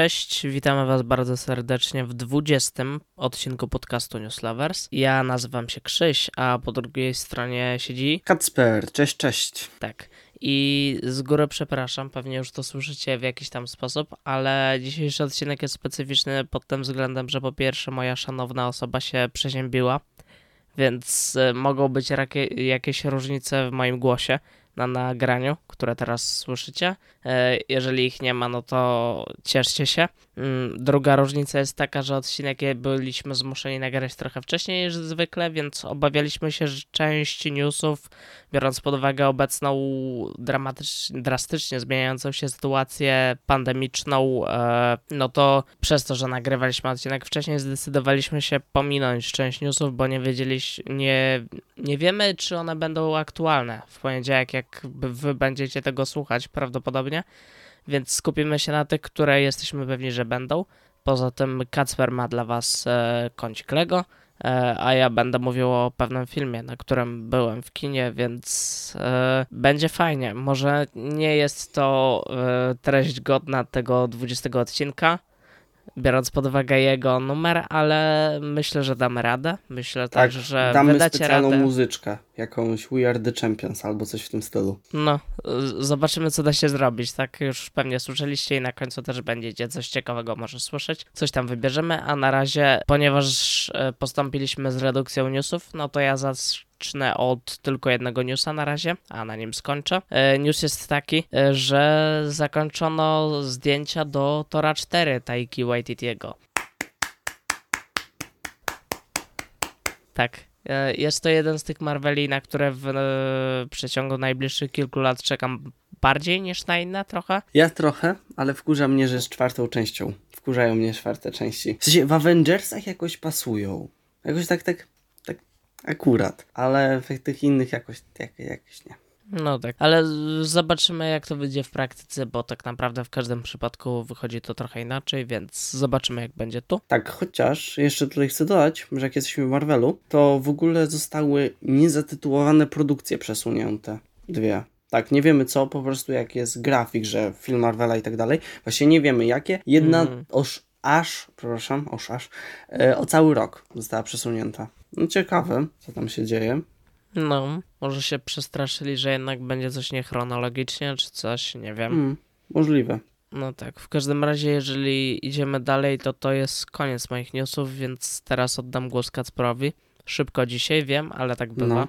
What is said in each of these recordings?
cześć, witamy Was bardzo serdecznie w 20 odcinku podcastu News Lovers. Ja nazywam się Krzyś, a po drugiej stronie siedzi... Kacper, cześć, cześć. Tak. I z góry przepraszam, pewnie już to słyszycie w jakiś tam sposób, ale dzisiejszy odcinek jest specyficzny pod tym względem, że po pierwsze moja szanowna osoba się przeziębiła, więc y, mogą być jakieś różnice w moim głosie na nagraniu, które teraz słyszycie. E, jeżeli ich nie ma, no to cieszcie się. Mm, druga różnica jest taka, że odcinek byliśmy zmuszeni nagrać trochę wcześniej niż zwykle, więc obawialiśmy się, że część newsów, biorąc pod uwagę obecną dramatycznie, drastycznie zmieniającą się sytuację pandemiczną, e, no to przez to, że nagrywaliśmy odcinek wcześniej, zdecydowaliśmy się pominąć część newsów, bo nie wiedzieliśmy, nie, nie wiemy, czy one będą aktualne w poniedziałek, jak wy będziecie tego słuchać prawdopodobnie, więc skupimy się na tych, które jesteśmy pewni, że będą. Poza tym Kacper ma dla was e, kącik Lego, e, a ja będę mówił o pewnym filmie, na którym byłem w kinie, więc e, będzie fajnie. Może nie jest to e, treść godna tego 20 odcinka, biorąc pod uwagę jego numer, ale myślę, że damy radę. Myślę tak, także, że damy wydacie specjalną radę. muzyczkę, jakąś We Are The Champions albo coś w tym stylu. No, zobaczymy co da się zrobić, tak już pewnie słyszeliście i na końcu też będziecie coś ciekawego może słyszeć. Coś tam wybierzemy, a na razie, ponieważ e, postąpiliśmy z redukcją newsów, no to ja zacznę od tylko jednego newsa na razie, a na nim skończę. E, news jest taki, e, że zakończono zdjęcia do Tora 4 Taiki Waititiego. Tak, E, jest to jeden z tych Marveli, na które w, przeciągu najbliższych kilku lat czekam bardziej niż na inne trochę. Ja trochę, ale wkurza mnie, że z czwartą częścią. Wkurzają mnie czwarte części. W sensie w Avengersach jakoś pasują. Jakoś tak, tak akurat. Ale w tych innych jakoś, jak, jakoś nie. No tak, ale zobaczymy jak to wyjdzie w praktyce, bo tak naprawdę w każdym przypadku wychodzi to trochę inaczej, więc zobaczymy jak będzie tu. Tak, chociaż jeszcze tutaj chcę dodać, że jak jesteśmy w Marvelu, to w ogóle zostały niezatytułowane produkcje przesunięte. Dwie. Tak, nie wiemy co, po prostu jak jest grafik, że film Marvela i tak dalej. Właśnie nie wiemy jakie. Jedna mm. oż, aż, przepraszam, oż aż, e, o cały rok została przesunięta. No ciekawe, co tam się dzieje. No, może się przestraszyli, że jednak będzie coś niechronologicznie, czy coś, nie wiem. Mm, możliwe. No tak, w każdym razie, jeżeli idziemy dalej, to to jest koniec moich newsów, więc teraz oddam głos Kacprowi. Szybko dzisiaj, wiem, ale tak bywa. No,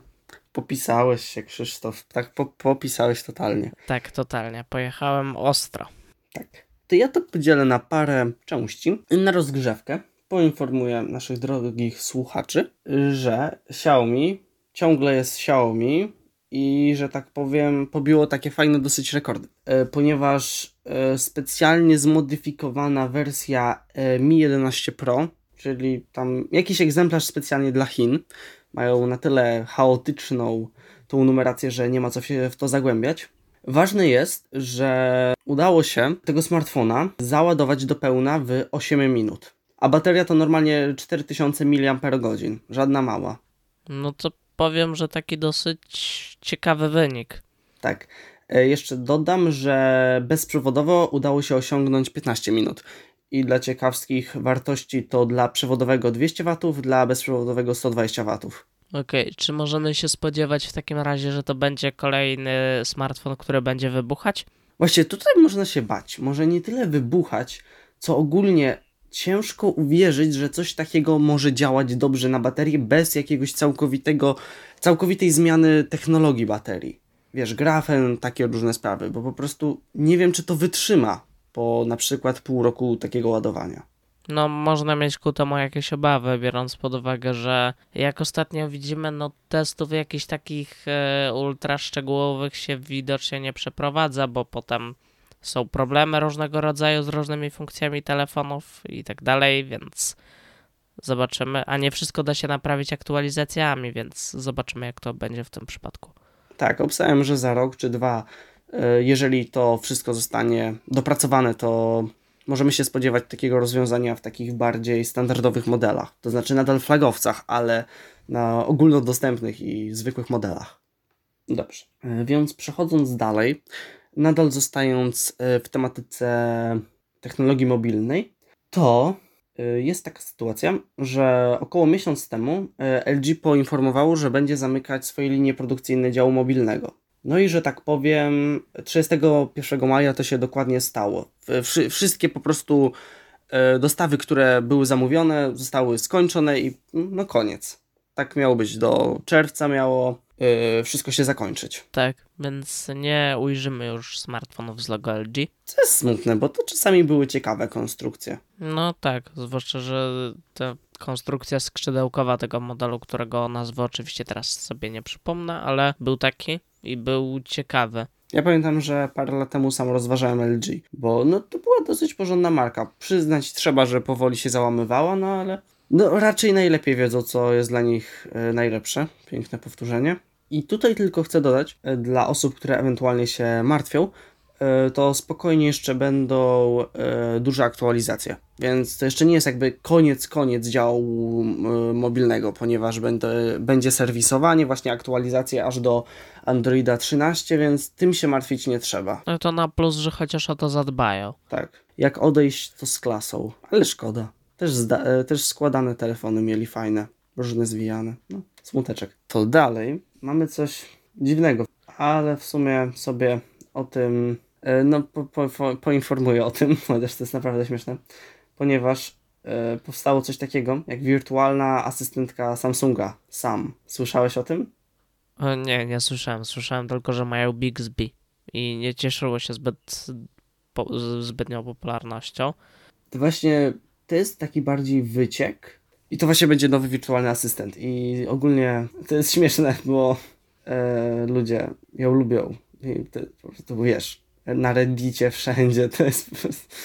popisałeś się, Krzysztof. Tak, po, popisałeś totalnie. Tak, totalnie. Pojechałem ostro. Tak. To ja to podzielę na parę części. Na rozgrzewkę poinformuję naszych drogich słuchaczy, że Xiaomi ciągle jest Xiaomi i że tak powiem, pobiło takie fajne dosyć rekordy, e, ponieważ e, specjalnie zmodyfikowana wersja e, Mi 11 Pro, czyli tam jakiś egzemplarz specjalnie dla Chin, mają na tyle chaotyczną tą numerację, że nie ma co się w to zagłębiać. Ważne jest, że udało się tego smartfona załadować do pełna w 8 minut. A bateria to normalnie 4000 mAh, żadna mała. No to powiem, że taki dosyć ciekawy wynik. Tak. E, jeszcze dodam, że bezprzewodowo udało się osiągnąć 15 minut. I dla ciekawskich wartości to dla przewodowego 200 W, dla bezprzewodowego 120 W. Okej, okay. czy możemy się spodziewać w takim razie, że to będzie kolejny smartfon, który będzie wybuchać? Właśnie tutaj można się bać. Może nie tyle wybuchać, co ogólnie ciężko uwierzyć, że coś takiego może działać dobrze na baterii bez jakiegoś całkowitego, całkowitej zmiany technologii baterii. Wiesz, grafen, takie różne sprawy, bo po prostu nie wiem, czy to wytrzyma po na przykład pół roku takiego ładowania. No, można mieć ku temu jakieś obawy, biorąc pod uwagę, że jak ostatnio widzimy, no testów jakichś takich e, ultra szczegółowych się widocznie nie przeprowadza, bo potem są problemy różnego rodzaju z różnymi funkcjami telefonów i tak dalej, więc zobaczymy. A nie wszystko da się naprawić aktualizacjami, więc zobaczymy, jak to będzie w tym przypadku. Tak, obstawiam, że za rok czy dwa, e, jeżeli to wszystko zostanie dopracowane, to możemy się spodziewać takiego rozwiązania w takich bardziej standardowych modelach. To znaczy nadal flagowcach, ale na ogólnodostępnych i zwykłych modelach. Dobrze, e, więc przechodząc dalej, nadal zostając e, w tematyce technologii mobilnej, to y, jest taka sytuacja, że około miesiąc temu y, LG poinformowało, że będzie zamykać swoje linie produkcyjne działu mobilnego. No i że tak powiem, 31 maja to się dokładnie stało. Wszy- wszystkie po prostu dostawy, które były zamówione, zostały skończone i no koniec. Tak miało być do czerwca, miało wszystko się zakończyć. Tak, więc nie ujrzymy już smartfonów z logo LG. Co jest smutne, bo to czasami były ciekawe konstrukcje. No tak, zwłaszcza, że ta konstrukcja skrzydełkowa tego modelu, którego nazwy oczywiście teraz sobie nie przypomnę, ale był taki i był ciekawy. Ja pamiętam, że parę lat temu sam rozważałem LG, bo no to była dosyć porządna marka. Przyznać trzeba, że powoli się załamywała, no ale no raczej najlepiej wiedzą, co jest dla nich e, najlepsze. Piękne powtórzenie. I tutaj tylko chcę dodać, e, dla osób, które ewentualnie się martwią, e, to spokojnie jeszcze będą e, duże aktualizacje. Więc to jeszcze nie jest jakby koniec, koniec działu mobilnego, ponieważ będę, będzie serwisowanie, właśnie aktualizacje aż do Androida 13, więc tym się martwić nie trzeba. No to na plus, że chociaż o to zadbają. Tak. Jak odejść, to z klasą. Ale szkoda. Też, też składane telefony mieli fajne, różne zwijane. No, smuteczek. To dalej mamy coś dziwnego, ale w sumie sobie o tym, e, no po, po, po, poinformuję o tym, chociaż to jest naprawdę śmieszne, ponieważ e, powstało coś takiego jak wirtualna asystentka Samsunga, Sam. Słyszałeś o tym? O, nie, nie słyszałem. Słyszałem tylko, że mają Bixby i nie cieszyło się zbyt po, zbytnią popularnością. To właśnie to jest taki bardziej wyciek. I to właśnie będzie nowy wirtualny asystent. I ogólnie to jest śmieszne, bo e, ludzie ją lubią. I to, po prostu wiesz, na Reddicie wszędzie to jest po prostu,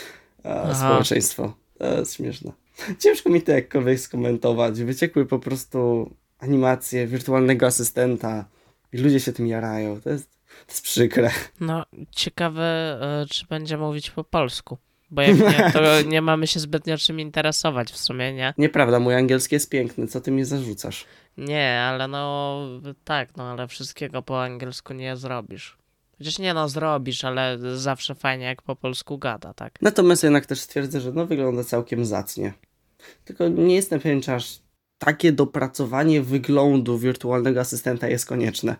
a, społeczeństwo. To jest śmieszne. Ciężko mi to jakkolwiek skomentować. Wyciekły po prostu animacje wirtualnego asystenta i ludzie się tym jarają. To jest, to jest przykre. No, ciekawe, e, czy będzie mówić po polsku. Bo jak nie, to nie mamy się zbytnio czym interesować w sumie, nie? Nieprawda, mój angielski jest piękny. Co ty mi zarzucasz? Nie, ale no tak, no ale wszystkiego po angielsku nie zrobisz. Chociaż nie no, zrobisz, ale zawsze fajnie jak po polsku gada, tak? Natomiast jednak też stwierdzę, że no wygląda całkiem zacnie. Tylko nie jestem pewien, czy aż takie dopracowanie wyglądu wirtualnego asystenta jest konieczne.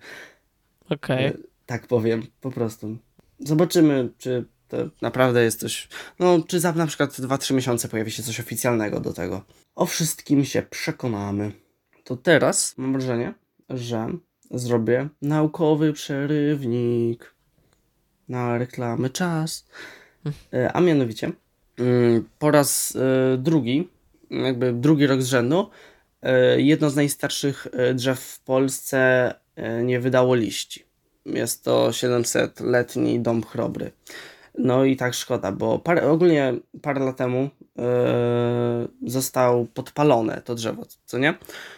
Okej. E, Tak powiem, po prostu. Zobaczymy, czy to naprawdę jest coś. No, czy za na przykład 2-3 miesiące pojawi się coś oficjalnego do tego. O wszystkim się przekonamy. To teraz mam wrażenie, że zrobię naukowy przerywnik na reklamy czas. E, A mianowicie mm, po raz e, drugi, jakby drugi rok z rzędu, e, jedno z najstarszych drzew w Polsce nie wydało liści. Jest to 700-letni dom chrobry. No i tak szkoda, bo parę, ogólnie parę lat temu e, został podpalone to drzewo, co nie?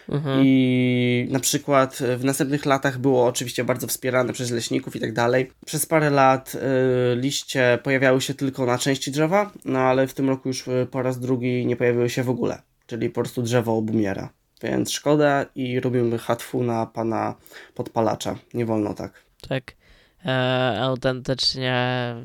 Mhm. I na przykład w następnych latach było oczywiście bardzo wspierane przez leśników i tak dalej. Przez parę lat y, liście pojawiały się tylko na części drzewa, no ale w tym roku już y, po raz drugi nie pojawiły się w ogóle. Czyli po prostu drzewo obumiera. Więc szkoda i robimy hatfu na pana podpalacza. Nie wolno tak. Tak. E, autentycznie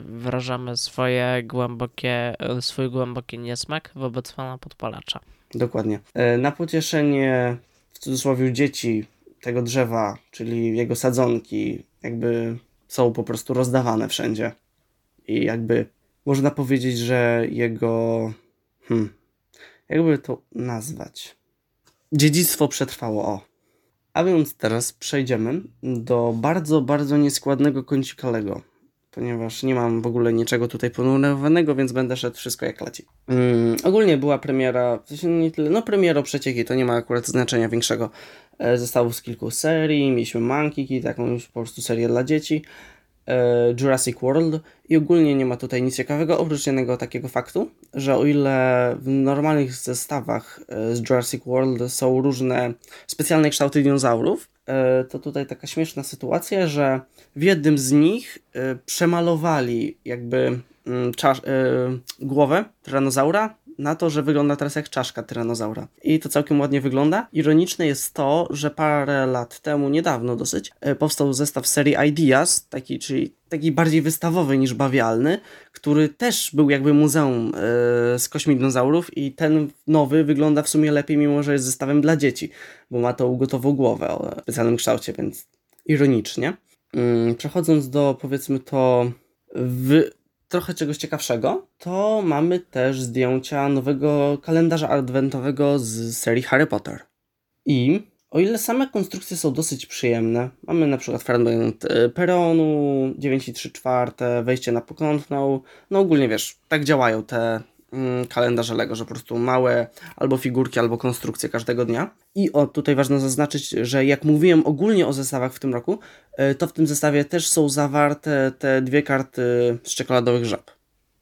wyrażamy swoje głębokie, swój głęboki niesmak wobec pana podpalacza. Dokładnie. E, Na pocieszenie w cudzysłowie dzieci tego drzewa, czyli jego sadzonki, jakby są po prostu rozdawane wszędzie. I jakby można powiedzieć, że jego. Hmm, jakby to nazwać? Dziedzictwo przetrwało. O. A więc teraz przejdziemy do bardzo, bardzo nieskładnego kącika Lego. Ponieważ nie mam w ogóle niczego tutaj ponumerowanego, więc będę szedł wszystko jak leci. Mm, ogólnie była premiera, w sensie nie tyle, no premiero przecieki, to nie ma akurat znaczenia większego. E, z kilku serii, mieliśmy Monkey Kid, taką już po prostu serię dla dzieci, Jurassic World i ogólnie nie ma tutaj nic ciekawego, oprócz jednego takiego faktu, że o ile w normalnych zestawach e, z Jurassic World są różne specjalne kształty dinozaurów, e, to tutaj taka śmieszna sytuacja, że w jednym z nich e, przemalowali jakby mm, e, głowę tyranozaura na to, że wygląda teraz jak czaszka tyranozaura. I to całkiem ładnie wygląda. Ironiczne jest to, że parę lat temu, niedawno dosyć, e, powstał zestaw serii Ideas, taki, czyli taki bardziej wystawowy niż bawialny, który też był jakby muzeum yy, z kośmi dinozaurów i ten nowy wygląda w sumie lepiej, mimo że jest zestawem dla dzieci, bo ma tą gotową głowę o specjalnym kształcie, więc ironicznie. Yy, przechodząc do powiedzmy to w trochę czegoś ciekawszego, to mamy też zdjęcia nowego kalendarza adwentowego z serii Harry Potter. I o ile same konstrukcje są dosyć przyjemne, mamy na przykład fragment e, peronu, 9,3 czwarte, wejście na pokątną, no ogólnie wiesz, tak działają te mm, kalendarze Lego, że po prostu małe albo figurki, albo konstrukcje każdego dnia. I o, tutaj ważne zaznaczyć, że jak mówiłem ogólnie o zestawach w tym roku, e, to w tym zestawie też są zawarte te dwie karty z czekoladowych żab.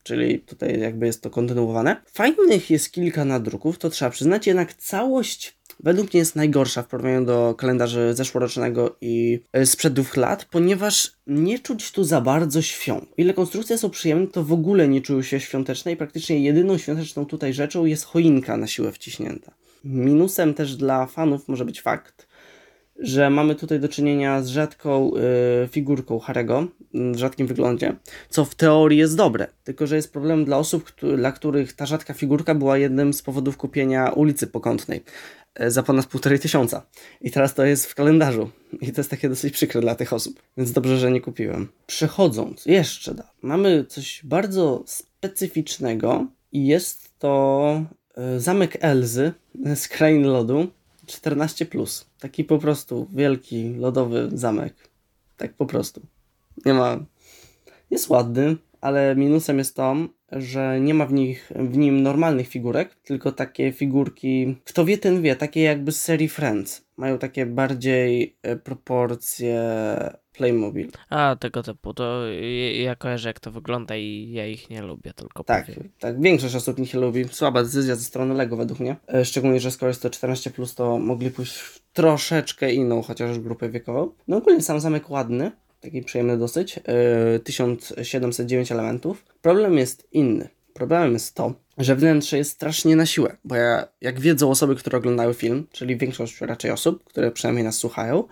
Czyli tutaj jakby jest to kontynuowane. Fajnych jest kilka nadruków, to trzeba przyznać, jednak całość według mnie jest najgorsza w porównaniu do kalendarzy zeszłorocznego i e, sprzed dwóch lat, ponieważ nie czuć tu za bardzo świąt. Ile konstrukcje są przyjemne, to w ogóle nie czują się świąteczne i praktycznie jedyną świąteczną tutaj rzeczą jest choinka na siłę wciśnięta. Minusem też dla fanów może być fakt, że mamy tutaj do czynienia z rzadką y, figurką Harego w rzadkim wyglądzie, co w teorii jest dobre, tylko że jest problem dla osób, dla których ta rzadka figurka była jednym z powodów kupienia ulicy Pokątnej za ponad półtorej tysiąca. I teraz to jest w kalendarzu. I to jest takie dosyć przykre dla tych osób, więc dobrze, że nie kupiłem. Przechodząc jeszcze da, mamy coś bardzo specyficznego i jest to y, zamek Elzy z krain lodu 14. Plus. Taki po prostu wielki, lodowy zamek. Tak po prostu. Nie ma. Jest ładny, ale minusem jest to, że nie ma w, nich, w nim normalnych figurek, tylko takie figurki, kto wie, ten wie, takie jakby z serii Friends. Mają takie bardziej e, proporcje Playmobil. A, tego typu, to ja kojarzę jak to wygląda i ja ich nie lubię, tylko Tak, powiem. tak, większość osób ich nie lubi. Słaba decyzja ze strony Lego według mnie. E, Szczególnie, że skoro jest to 14+, to mogli pójść w troszeczkę inną chociaż grupę wiekową. No ogólnie sam zamek ładny, taki przyjemny dosyć. e, 1709 elementów. Problem jest inny. Problemem jest to, że wnętrze jest strasznie na siłę, bo ja, jak wiedzą osoby, które oglądały film, czyli większość raczej osób, które przynajmniej nas słuchają,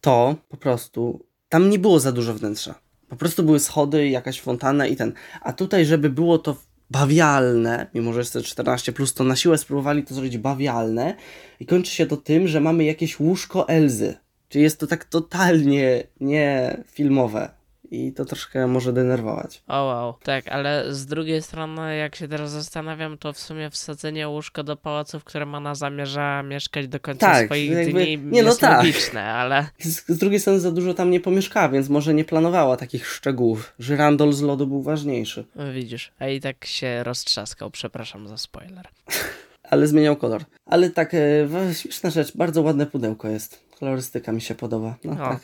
to po prostu tam nie było za dużo wnętrza. Po prostu były schody, jakaś fontana i ten. A tutaj, żeby było to bawialne, mimo że jest to 14, to na siłę spróbowali to zrobić bawialne i kończy się to tym, że mamy jakieś łóżko Elzy. Czyli jest to tak totalnie nie filmowe. I to troszkę może denerwować. O wow, tak, ale z drugiej strony, jak się teraz zastanawiam, to w sumie wsadzenie łóżka do pałacu, w którym ona zamierza mieszkać do końca Tak, swoich jakby- dni, nie, no jest tak. logiczne, ale Z, z drugiej strony za dużo tam nie pomieszkała, więc może nie planowała takich szczegółów. Żyrandol z lodu był ważniejszy. widzisz, a i tak się roztrzaskał, przepraszam za spoiler. ale zmieniał kolor. Ale tak, e, śmieszna rzecz, bardzo ładne pudełko jest. Kolorystyka mi się podoba. No, O. tak.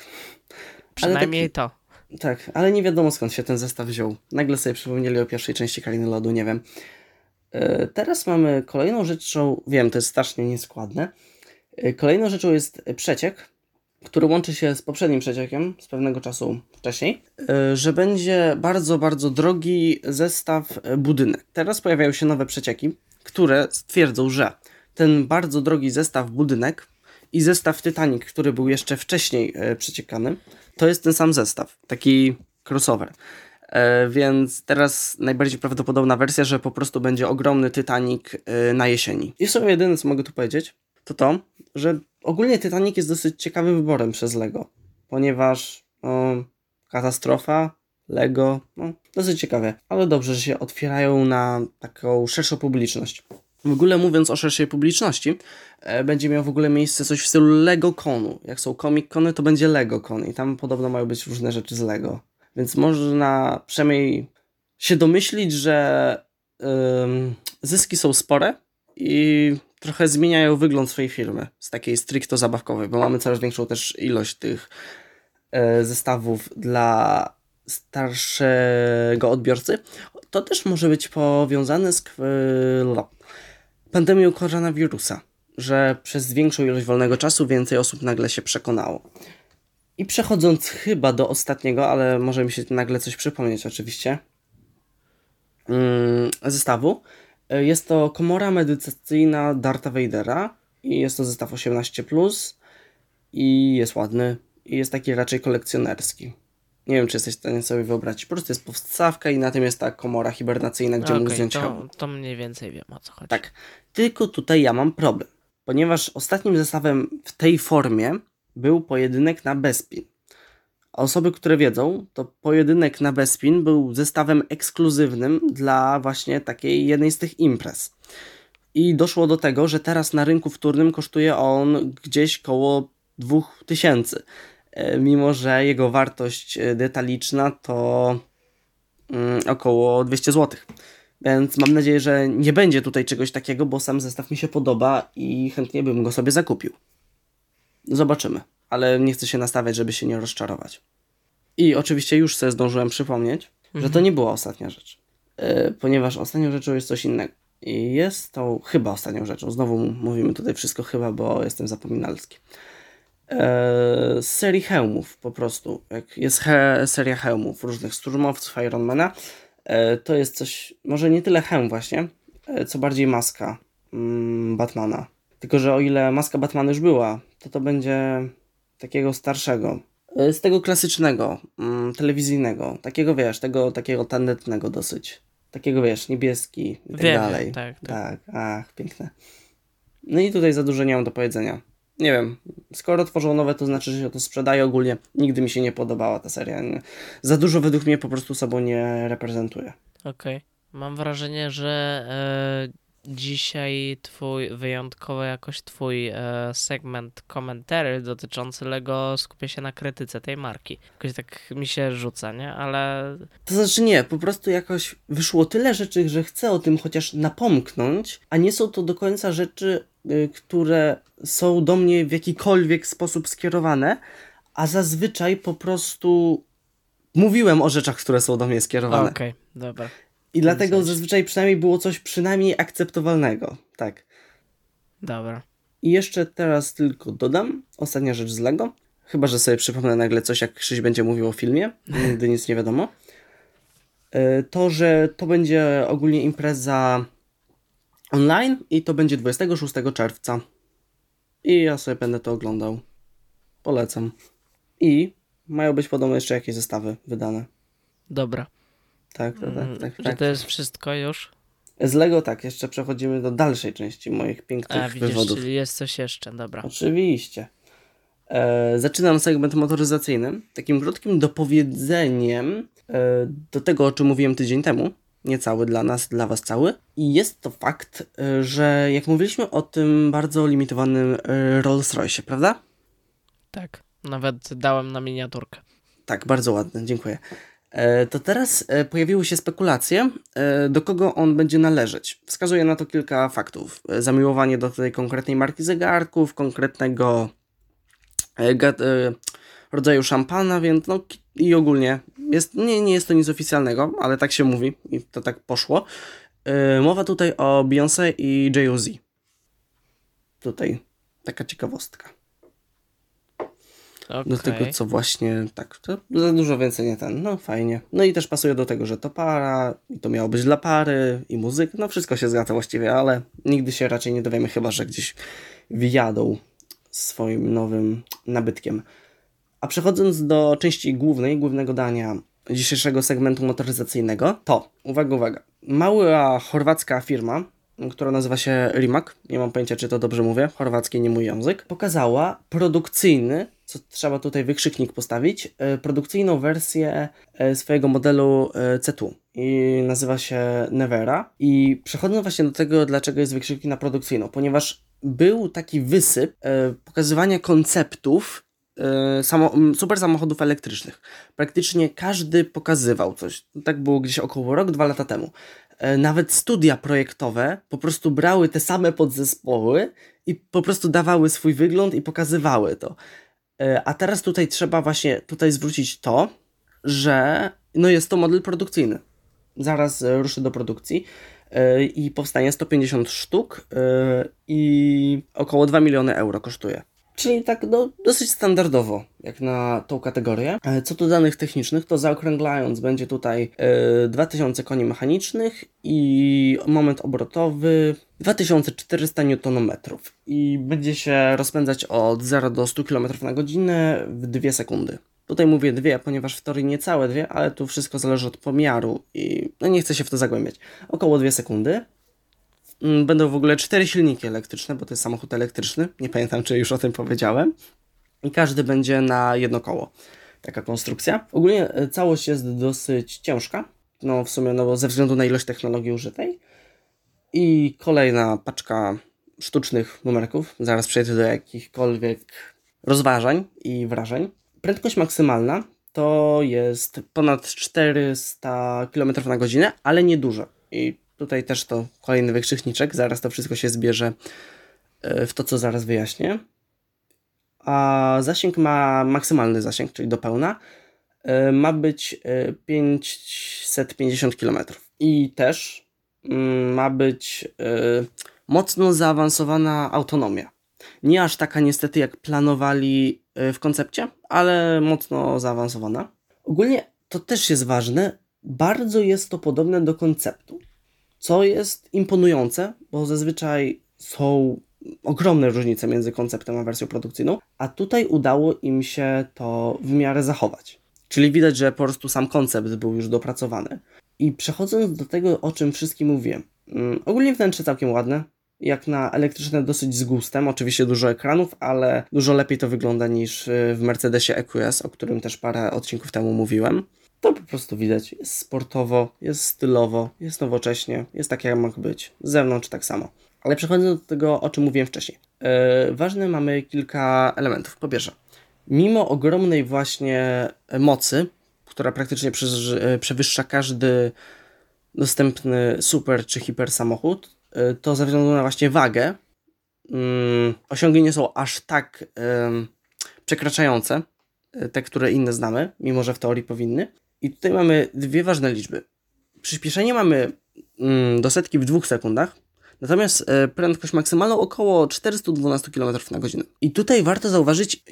Przynajmniej to. tak, ale nie wiadomo skąd się ten zestaw wziął. Nagle sobie przypomnieli o pierwszej części Kariny Lodu, nie wiem. E, teraz mamy kolejną rzeczą, wiem, to jest strasznie nieskładne. E, kolejną rzeczą jest przeciek, który łączy się z poprzednim przeciekiem z pewnego czasu wcześniej, e, że będzie bardzo, bardzo drogi zestaw e, budynek. Teraz pojawiają się nowe przecieki, które stwierdzą, że ten bardzo drogi zestaw budynek i zestaw Titanic, który był jeszcze wcześniej e, przeciekany, to jest ten sam zestaw, taki crossover. E, więc teraz najbardziej prawdopodobna wersja, że po prostu będzie ogromny Titanic e, na jesieni. I w sumie jedyne, co mogę tu powiedzieć, to to, że ogólnie Titanic jest dosyć ciekawym wyborem przez Lego, ponieważ no, katastrofa, Lego, no, dosyć ciekawe, ale dobrze, że się otwierają na taką szerszą publiczność. W ogóle mówiąc o szerszej publiczności, e, będzie miał w ogóle miejsce coś w stylu Lego Conu. Jak są Comic Cony, to będzie Lego Con i tam podobno mają być różne rzeczy z Lego. Więc można przynajmniej się domyślić, że ym, zyski są spore i trochę zmieniają wygląd swojej firmy z takiej stricto zabawkowej, bo mamy coraz większą też ilość tych e, zestawów dla starszego odbiorcy. To też może być powiązane z pandemią koronawirusa, że przez większą ilość wolnego czasu więcej osób nagle się przekonało. I przechodząc chyba do ostatniego, ale może mi się nagle coś przypomnieć oczywiście, mm, zestawu, Jest to komora medytacyjna Darta Vadera i jest to zestaw 18+, i jest ładny i jest taki raczej kolekcjonerski. Nie wiem, czy jesteś w stanie sobie wyobrazić. Po prostu jest podstawka i na tym jest ta komora hibernacyjna, gdzie mógł Okej, zdjąć to, hełm. to mniej więcej wiem o co chodzi. Tak. Tylko tutaj ja mam problem, ponieważ ostatnim zestawem w tej formie był pojedynek na Bespin. A osoby, które wiedzą, to pojedynek na Bespin był zestawem ekskluzywnym dla właśnie takiej jednej z tych imprez. I doszło do tego, że teraz na rynku wtórnym kosztuje on gdzieś koło 2000. E, Mimo, że jego wartość e, detaliczna to mm, około 200 zł. Więc mam nadzieję, że nie będzie tutaj czegoś takiego, bo sam zestaw mi się podoba i chętnie bym go sobie zakupił. Zobaczymy, ale nie chcę się nastawiać, żeby się nie rozczarować. I oczywiście już sobie zdążyłem przypomnieć, że to nie była ostatnia rzecz, e, ponieważ ostatnią rzeczą jest coś innego. I jest to chyba ostatnią rzeczą. Znowu mówimy tutaj wszystko chyba, bo jestem zapominalski. E, z serii hełmów po prostu. Jak jest he, seria hełmów różnych szturmowców Ironmana, e, to jest coś, może nie tyle hełm właśnie, e, co bardziej maska mm, Batmana. Tylko, że o ile maska Batmana już była, to to będzie takiego starszego. Z tego klasycznego, mm, telewizyjnego. Takiego wiesz, tego takiego tandetnego dosyć. Takiego wiesz, niebieski i tak Wiem, dalej. tak, tak. tak, ach, piękne. No i tutaj za dużo nie mam do powiedzenia. Nie wiem, skoro tworzą nowe, to znaczy, że się to sprzedaje ogólnie. Nigdy mi się nie podobała ta seria. Za dużo według mnie po prostu sobą nie reprezentuje. Okej. Mam wrażenie, że e, dzisiaj twój, wyjątkowo jakoś twój e, segment komentarzy dotyczący Lego skupia się na krytyce tej marki. Jakoś tak mi się rzuca, nie? Ale To znaczy nie, po prostu jakoś wyszło tyle rzeczy, że chcę o tym chociaż napomknąć, a nie są to do końca rzeczy, y, które są do mnie w jakikolwiek sposób skierowane, a zazwyczaj po prostu mówiłem o rzeczach, które są do mnie skierowane. okej, dobra. I dlatego sensie. zazwyczaj przynajmniej było coś przynajmniej akceptowalnego. Tak. Dobra. I jeszcze teraz tylko dodam, ostatnia rzecz z Lego. Chyba, że sobie przypomnę nagle coś, jak Krzyś będzie mówił o filmie, nigdy nic nie wiadomo. E, To, że to będzie ogólnie impreza online i to będzie 26 czerwca. I ja sobie będę to oglądał. Polecam. I mają być podobno jeszcze jakieś zestawy wydane. Dobra. Tak, tak, tak, Mm, tak. Czy tak. to jest wszystko już? Z Lego tak, jeszcze przechodzimy do dalszej części moich pięknych A widzisz, wywodów. czyli jest coś jeszcze, dobra. Oczywiście. E, zaczynam segment motoryzacyjny takim krótkim dopowiedzeniem e, do tego, o czym mówiłem tydzień temu. Niecały dla nas, dla Was cały. I jest to fakt, e, że jak mówiliśmy o tym bardzo limitowanym e, Rolls Royce, prawda? Tak. Nawet dałem na miniaturkę. Tak, bardzo ładny, dziękuję. E, To teraz e, pojawiły się spekulacje, e, do kogo on będzie należeć. Wskazuje na to kilka faktów. Zamiłowanie do tej konkretnej marki zegarków, konkretnego rodzaju szampana, więc no i ogólnie jest, nie, nie jest to nic oficjalnego, ale tak się mówi i to tak poszło. Mowa tutaj o Beyoncé i Jay-Z. Tutaj taka ciekawostka. Okej. Do tego, co właśnie tak, to za dużo więcej nie ten, no fajnie. No i też pasuje do tego, że to para, i to miało być dla pary, i muzyk, no wszystko się zgadza właściwie, ale nigdy się raczej nie dowiemy, chyba że gdzieś wjadą swoim nowym nabytkiem. A przechodząc do części głównej, głównego dania dzisiejszego segmentu motoryzacyjnego, to, uwaga, uwaga, mała chorwacka firma, która nazywa się Rimac, nie mam pojęcia, czy to dobrze mówię, chorwacki nie mój język, pokazała produkcyjny, co trzeba tutaj wykrzyknik postawić, e, produkcyjną wersję e, swojego modelu e, C2 i nazywa się Nevera. I przechodząc właśnie do tego, dlaczego jest wykrzyknik na produkcyjną, ponieważ był taki wysyp pokazywania konceptów super samochodów elektrycznych. Praktycznie każdy pokazywał coś. Tak było gdzieś około rok, dwa lata temu. Nawet studia projektowe po prostu brały te same podzespoły i po prostu dawały swój wygląd i pokazywały to. E, A teraz tutaj trzeba właśnie tutaj zwrócić to, że no jest to model produkcyjny. Zaraz e, ruszy do produkcji e, i powstanie 150 sztuk i około 2 miliony euro kosztuje. Czyli tak no, dosyć standardowo, jak na tą kategorię. E, co do danych technicznych, to zaokrąglając będzie tutaj e, 2000 koni mechanicznych i moment obrotowy 2400 Nm i będzie się rozpędzać od 0 do 100 km na godzinę w 2 sekundy. Tutaj mówię dwie, ponieważ w teorii nie całe dwie, ale tu wszystko zależy od pomiaru i no nie chcę się w to zagłębiać. Około 2 sekundy. Mm, Będą w ogóle cztery silniki elektryczne, bo to jest samochód elektryczny. Nie pamiętam, czy już o tym powiedziałem. I każdy będzie na jedno koło. Taka konstrukcja. Ogólnie e, całość jest dosyć ciężka. No w sumie, no bo ze względu na ilość technologii użytej. I kolejna paczka sztucznych numerków. Zaraz przejdę do jakichkolwiek rozważań i wrażeń. Prędkość maksymalna to jest ponad 400 km na godzinę, ale niedużo. I tutaj też to kolejny wykrzykniczek. Zaraz to wszystko się zbierze e, w to, co zaraz wyjaśnię. A zasięg ma maksymalny zasięg, czyli do pełna. e, Ma być e, 550 km. I też mm, ma być e, mocno zaawansowana autonomia. Nie aż taka niestety jak planowali e, w koncepcie, ale mocno zaawansowana. Ogólnie to też jest ważne, bardzo jest to podobne do konceptu, co jest imponujące, bo zazwyczaj są ogromne różnice między konceptem a wersją produkcyjną, a tutaj udało im się to w miarę zachować. Czyli widać, że po prostu sam koncept był już dopracowany. I przechodząc do tego, o czym wszystkim mówiłem. Mm, ogólnie wnętrze całkiem ładne. Jak na elektryczne dosyć z gustem. Oczywiście dużo ekranów, ale dużo lepiej to wygląda niż y, w Mercedesie EQS, o którym też parę odcinków temu mówiłem. To po prostu widać. Jest sportowo, jest stylowo, jest nowocześnie, jest tak jak ma być. Z zewnątrz tak samo. Ale przechodząc do tego, o czym mówiłem wcześniej. Yy, ważne mamy kilka elementów. Po pierwsze, mimo ogromnej właśnie mocy, która praktycznie e, przewyższa każdy dostępny super czy hiper samochód, y, to ze względu na właśnie wagę mm, osiągi nie są aż tak przekraczające te, które inne znamy, mimo że w teorii powinny. I tutaj mamy dwie ważne liczby. Przyspieszenie mamy mm, do setki w dwóch sekundach, natomiast e, prędkość maksymalną około 412 km na godzinę. I tutaj warto zauważyć,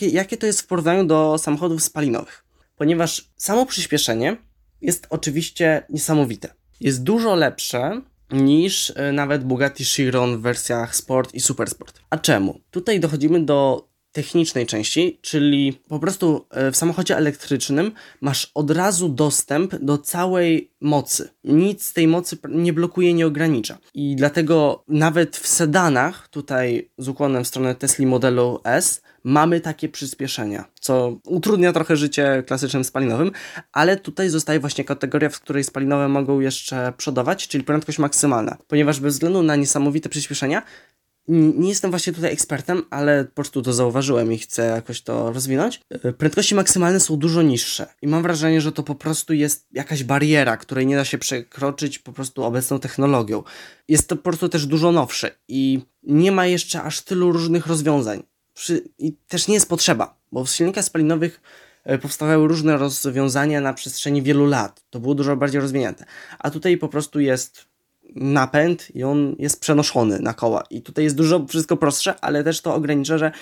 jakie, to jest w porównaniu do samochodów spalinowych, ponieważ samo przyspieszenie jest oczywiście niesamowite. Jest dużo lepsze niż e, nawet Bugatti Chiron w wersjach Sport i Super Sport. A czemu? Tutaj dochodzimy do technicznej części, czyli po prostu e, w samochodzie elektrycznym masz od razu dostęp do całej mocy. Nic z tej mocy nie blokuje, nie ogranicza. I dlatego nawet w sedanach, tutaj z ukłonem w stronę Tesla modelu S, mamy takie przyspieszenia, co utrudnia trochę życie klasycznym spalinowym, ale tutaj zostaje właśnie kategoria, w której spalinowe mogą jeszcze przodować, czyli prędkość maksymalna, ponieważ bez względu na niesamowite przyspieszenia, nie jestem właśnie tutaj ekspertem, ale po prostu to zauważyłem i chcę jakoś to rozwinąć. Yy, Prędkości maksymalne są dużo niższe i mam wrażenie, że to po prostu jest jakaś bariera, której nie da się przekroczyć po prostu obecną technologią. Jest to po prostu też dużo nowsze i nie ma jeszcze aż tylu różnych rozwiązań. I też nie jest potrzeba, bo w silnikach spalinowych e, powstawały różne rozwiązania na przestrzeni wielu lat. To było dużo bardziej rozwinięte. A tutaj po prostu jest napęd i on jest przenoszony na koła. I tutaj jest dużo wszystko prostsze, ale też to ogranicza, że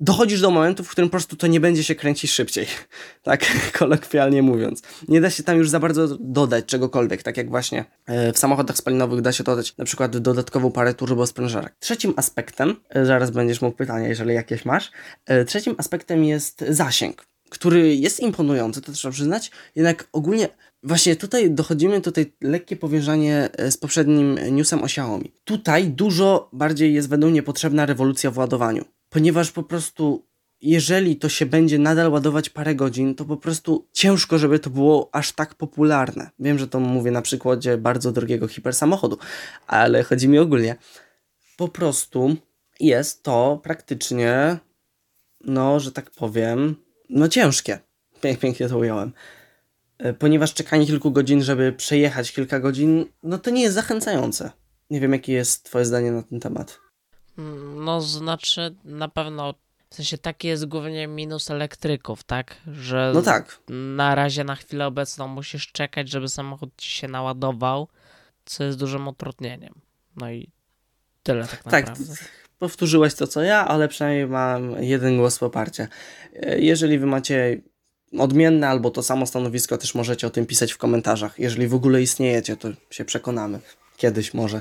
dochodzisz do momentu, w którym po prostu to nie będzie się kręcić szybciej. Tak kolokwialnie mówiąc. Nie da się tam już za bardzo dodać czegokolwiek, tak jak właśnie e, w samochodach spalinowych da się dodać na przykład dodatkową parę turbosprężarek. Trzecim aspektem, e, zaraz będziesz mógł pytania, jeżeli jakieś masz, e, trzecim aspektem jest zasięg, który jest imponujący, to trzeba przyznać, jednak ogólnie Właśnie tutaj dochodzimy tutaj lekkie powiązanie e, z poprzednim newsem o Xiaomi. Tutaj dużo bardziej jest według mnie potrzebna rewolucja w ładowaniu, ponieważ po prostu jeżeli to się będzie nadal ładować parę godzin, to po prostu ciężko, żeby to było aż tak popularne. Wiem, że to mówię na przykładzie bardzo drogiego hipersamochodu, ale chodzi mi ogólnie. Po prostu jest to praktycznie, no, że tak powiem, no ciężkie. Pięk, pięknie to ująłem. E, Ponieważ czekanie kilku godzin, żeby przejechać kilka godzin, no to nie jest zachęcające. Nie wiem, jakie jest Twoje zdanie na ten temat. Mm, No, znaczy, na pewno, w sensie taki jest głównie minus elektryków, tak? Że No tak. na razie, na chwilę obecną musisz czekać, żeby samochód ci się naładował, co jest dużym utrudnieniem. No i Tyle tak Tak, naprawdę. powtórzyłeś to co ja, ale przynajmniej mam jeden głos poparcia. E, Jeżeli wy macie odmienne albo to samo stanowisko, też możecie o tym pisać w komentarzach. Jeżeli w ogóle istniejecie, to się przekonamy. Kiedyś może,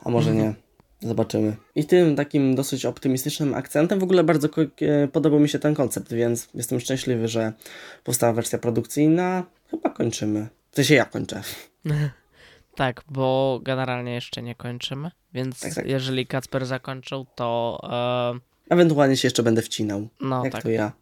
a może nie. Zobaczymy. I tym takim dosyć optymistycznym akcentem w ogóle bardzo e, podobał mi się ten koncept, więc jestem szczęśliwy, że powstała wersja produkcyjna. Chyba kończymy. W sensie ja kończę. Tak, bo generalnie jeszcze nie kończymy, więc Tak, tak. jeżeli Kacper zakończył, to e, Ewentualnie się jeszcze będę wcinał. no jak tak, to ja.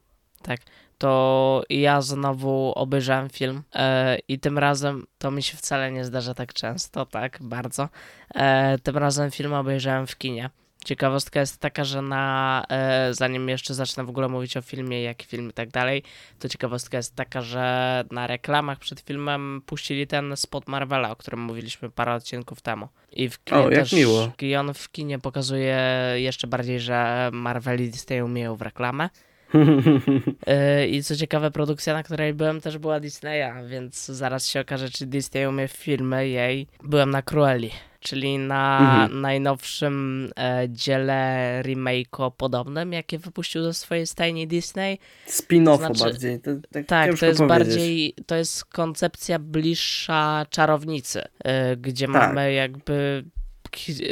tak, to ja znowu obejrzałem film e, i tym razem to mi się wcale nie zdarza tak często, tak, bardzo. E, tym razem film obejrzałem w kinie. Ciekawostka jest taka, że na, e, zanim jeszcze zacznę w ogóle mówić o filmie, jaki film i tak dalej, to ciekawostka jest taka, że na reklamach przed filmem puścili ten spot Marvela, o którym mówiliśmy parę odcinków temu. I w kinie O, jak też, miło. I on w kinie pokazuje jeszcze bardziej, że Marvel i Disney umieją w reklamę. Yy, I co ciekawe, produkcja, na której byłem, też była Disneya, więc zaraz się okaże, czy Disney umie filmy jej. Byłem na Cruelli, czyli na Mhm. najnowszym e, dziele remake'u podobnym, jakie wypuścił ze swojej stajni Disney. Spin-offu Znaczy- bardziej. To, tak Tak, to jest powiedzieć. bardziej, to jest koncepcja bliższa czarownicy, y, gdzie Tak. mamy jakby,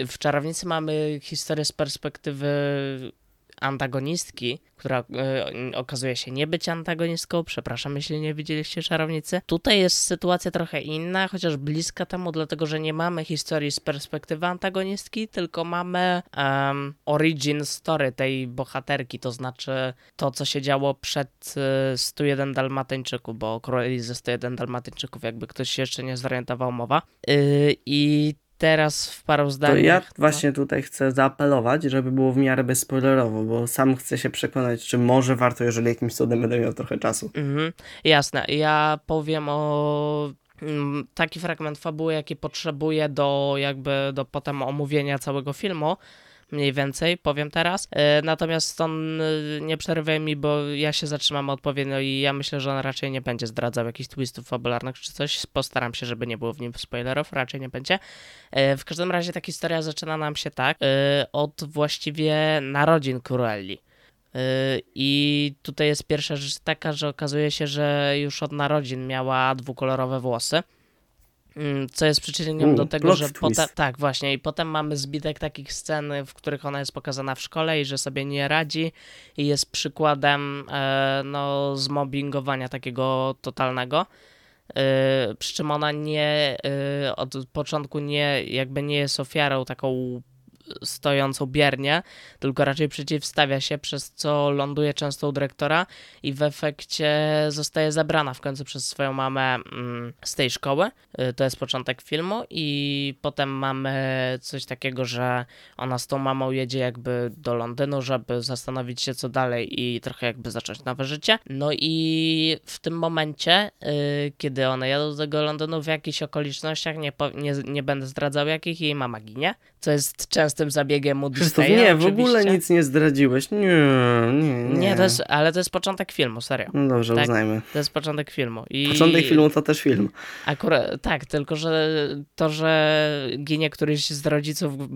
w czarownicy mamy historię z perspektywy antagonistki, która y, okazuje się nie być antagonistką, przepraszam, jeśli nie widzieliście czarownicy. Tutaj jest sytuacja trochę inna, chociaż bliska temu, dlatego że nie mamy historii z perspektywy antagonistki, tylko mamy em, origin story tej bohaterki, to znaczy to, co się działo przed y, 101 Dalmatyńczyków, bo Cruelli ze 101 Dalmatyńczyków, jakby ktoś się jeszcze nie zorientował, mowa. Y, I teraz w paru To zdaniach... ja no. właśnie tutaj chcę zaapelować, żeby było w miarę bezspoilerowo, bo sam chcę się przekonać, czy może warto, jeżeli jakimś cudem będę miał trochę czasu. Mhm, jasne. Ja powiem o mm, taki fragment fabuły, jaki potrzebuję do jakby do potem omówienia całego filmu. Mniej więcej, powiem teraz. E, Natomiast on y, nie przerywaj mi, bo ja się zatrzymam odpowiednio i ja myślę, że on raczej nie będzie zdradzał jakichś twistów fabularnych czy coś. Postaram się, żeby nie było w nim spoilerów, raczej nie będzie. E, W każdym razie ta historia zaczyna nam się tak, e, od właściwie narodzin Cruelli. Yy, I tutaj jest pierwsza rzecz taka, że okazuje się, że już od narodzin miała dwukolorowe włosy. Mm, Co jest przyczynieniem U, do tego, że potem. Tak, właśnie. I potem mamy zbitek takich scen, w których ona jest pokazana w szkole i że sobie nie radzi. I jest przykładem e, no, zmobbingowania takiego totalnego. E, przy czym ona nie e, od początku nie, jakby nie jest ofiarą taką stojącą biernie, tylko raczej przeciwstawia się, przez co ląduje często u dyrektora i w efekcie zostaje zabrana w końcu przez swoją mamę mm, z tej szkoły. Y, To jest początek filmu i potem mamy coś takiego, że ona z tą mamą jedzie jakby do Londynu, żeby zastanowić się co dalej i trochę jakby zacząć nowe życie. No i w tym momencie, y, kiedy one jadą do tego Londynu w jakichś okolicznościach, nie, nie, nie będę zdradzał jakich, jej mama ginie, co jest częstym zabiegiem u Krzysztof, Disneya, nie, w ogóle oczywiście. nic nie zdradziłeś. Nie, nie, nie. Nie, to jest, ale to jest początek filmu, serio. No dobrze, tak. uznajmy. To jest początek filmu. I Początek filmu to też film. Akurat, tak, tylko że to, że ginie któryś z rodziców e,